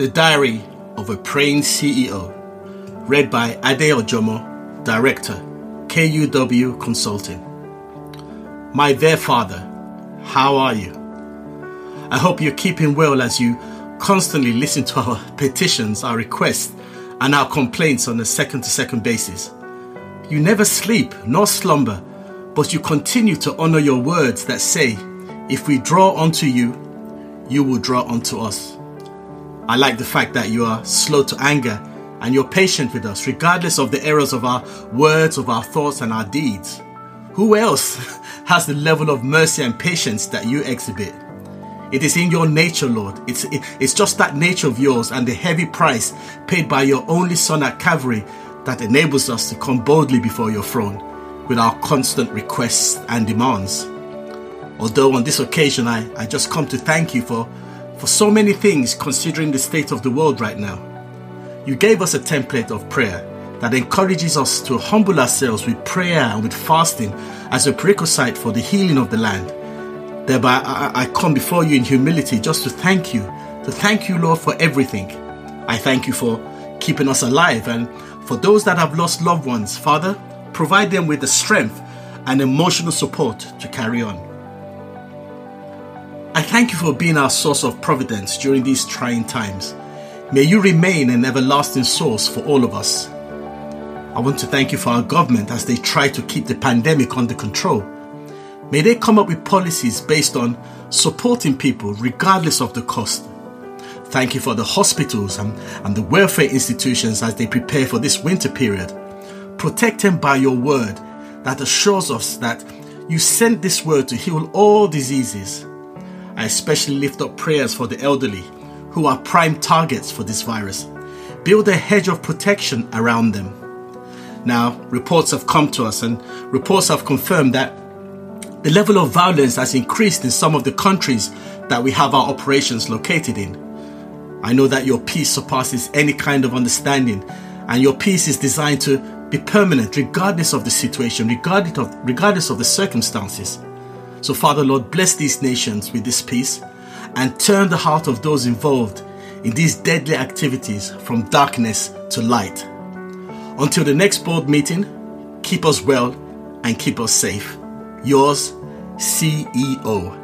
The Diary of a Praying CEO, read by Ade Ojomo, Director, KUW Consulting. My dear Father, how are you? I hope you're keeping well as you constantly listen to our petitions, our requests, and our complaints on a second to second basis. You never sleep nor slumber, but you continue to honor your words that say, If we draw unto you, you will draw unto us. I like the fact that you are slow to anger and you're patient with us, regardless of the errors of our words, of our thoughts, and our deeds. Who else has the level of mercy and patience that you exhibit? It is in your nature, Lord. It's, it, it's just that nature of yours and the heavy price paid by your only Son at Calvary that enables us to come boldly before your throne with our constant requests and demands. Although on this occasion I, I just come to thank you for, for so many things considering the state of the world right now. You gave us a template of prayer that encourages us to humble ourselves with prayer and with fasting as a prerequisite for the healing of the land. Thereby, I, I come before you in humility just to thank you, to thank you, Lord, for everything. I thank you for keeping us alive and for those that have lost loved ones, Father, provide them with the strength and emotional support to carry on. I thank you for being our source of providence during these trying times. May you remain an everlasting source for all of us. I want to thank you for our government as they try to keep the pandemic under control. May they come up with policies based on supporting people regardless of the cost. Thank you for the hospitals and, and the welfare institutions as they prepare for this winter period. Protect them by your word that assures us that you sent this word to heal all diseases. I especially lift up prayers for the elderly who are prime targets for this virus. Build a hedge of protection around them. Now, reports have come to us, and reports have confirmed that the level of violence has increased in some of the countries that we have our operations located in. I know that your peace surpasses any kind of understanding, and your peace is designed to be permanent regardless of the situation, regardless of, regardless of the circumstances. So, Father, Lord, bless these nations with this peace and turn the heart of those involved in these deadly activities from darkness to light. Until the next board meeting, keep us well and keep us safe. Yours, CEO.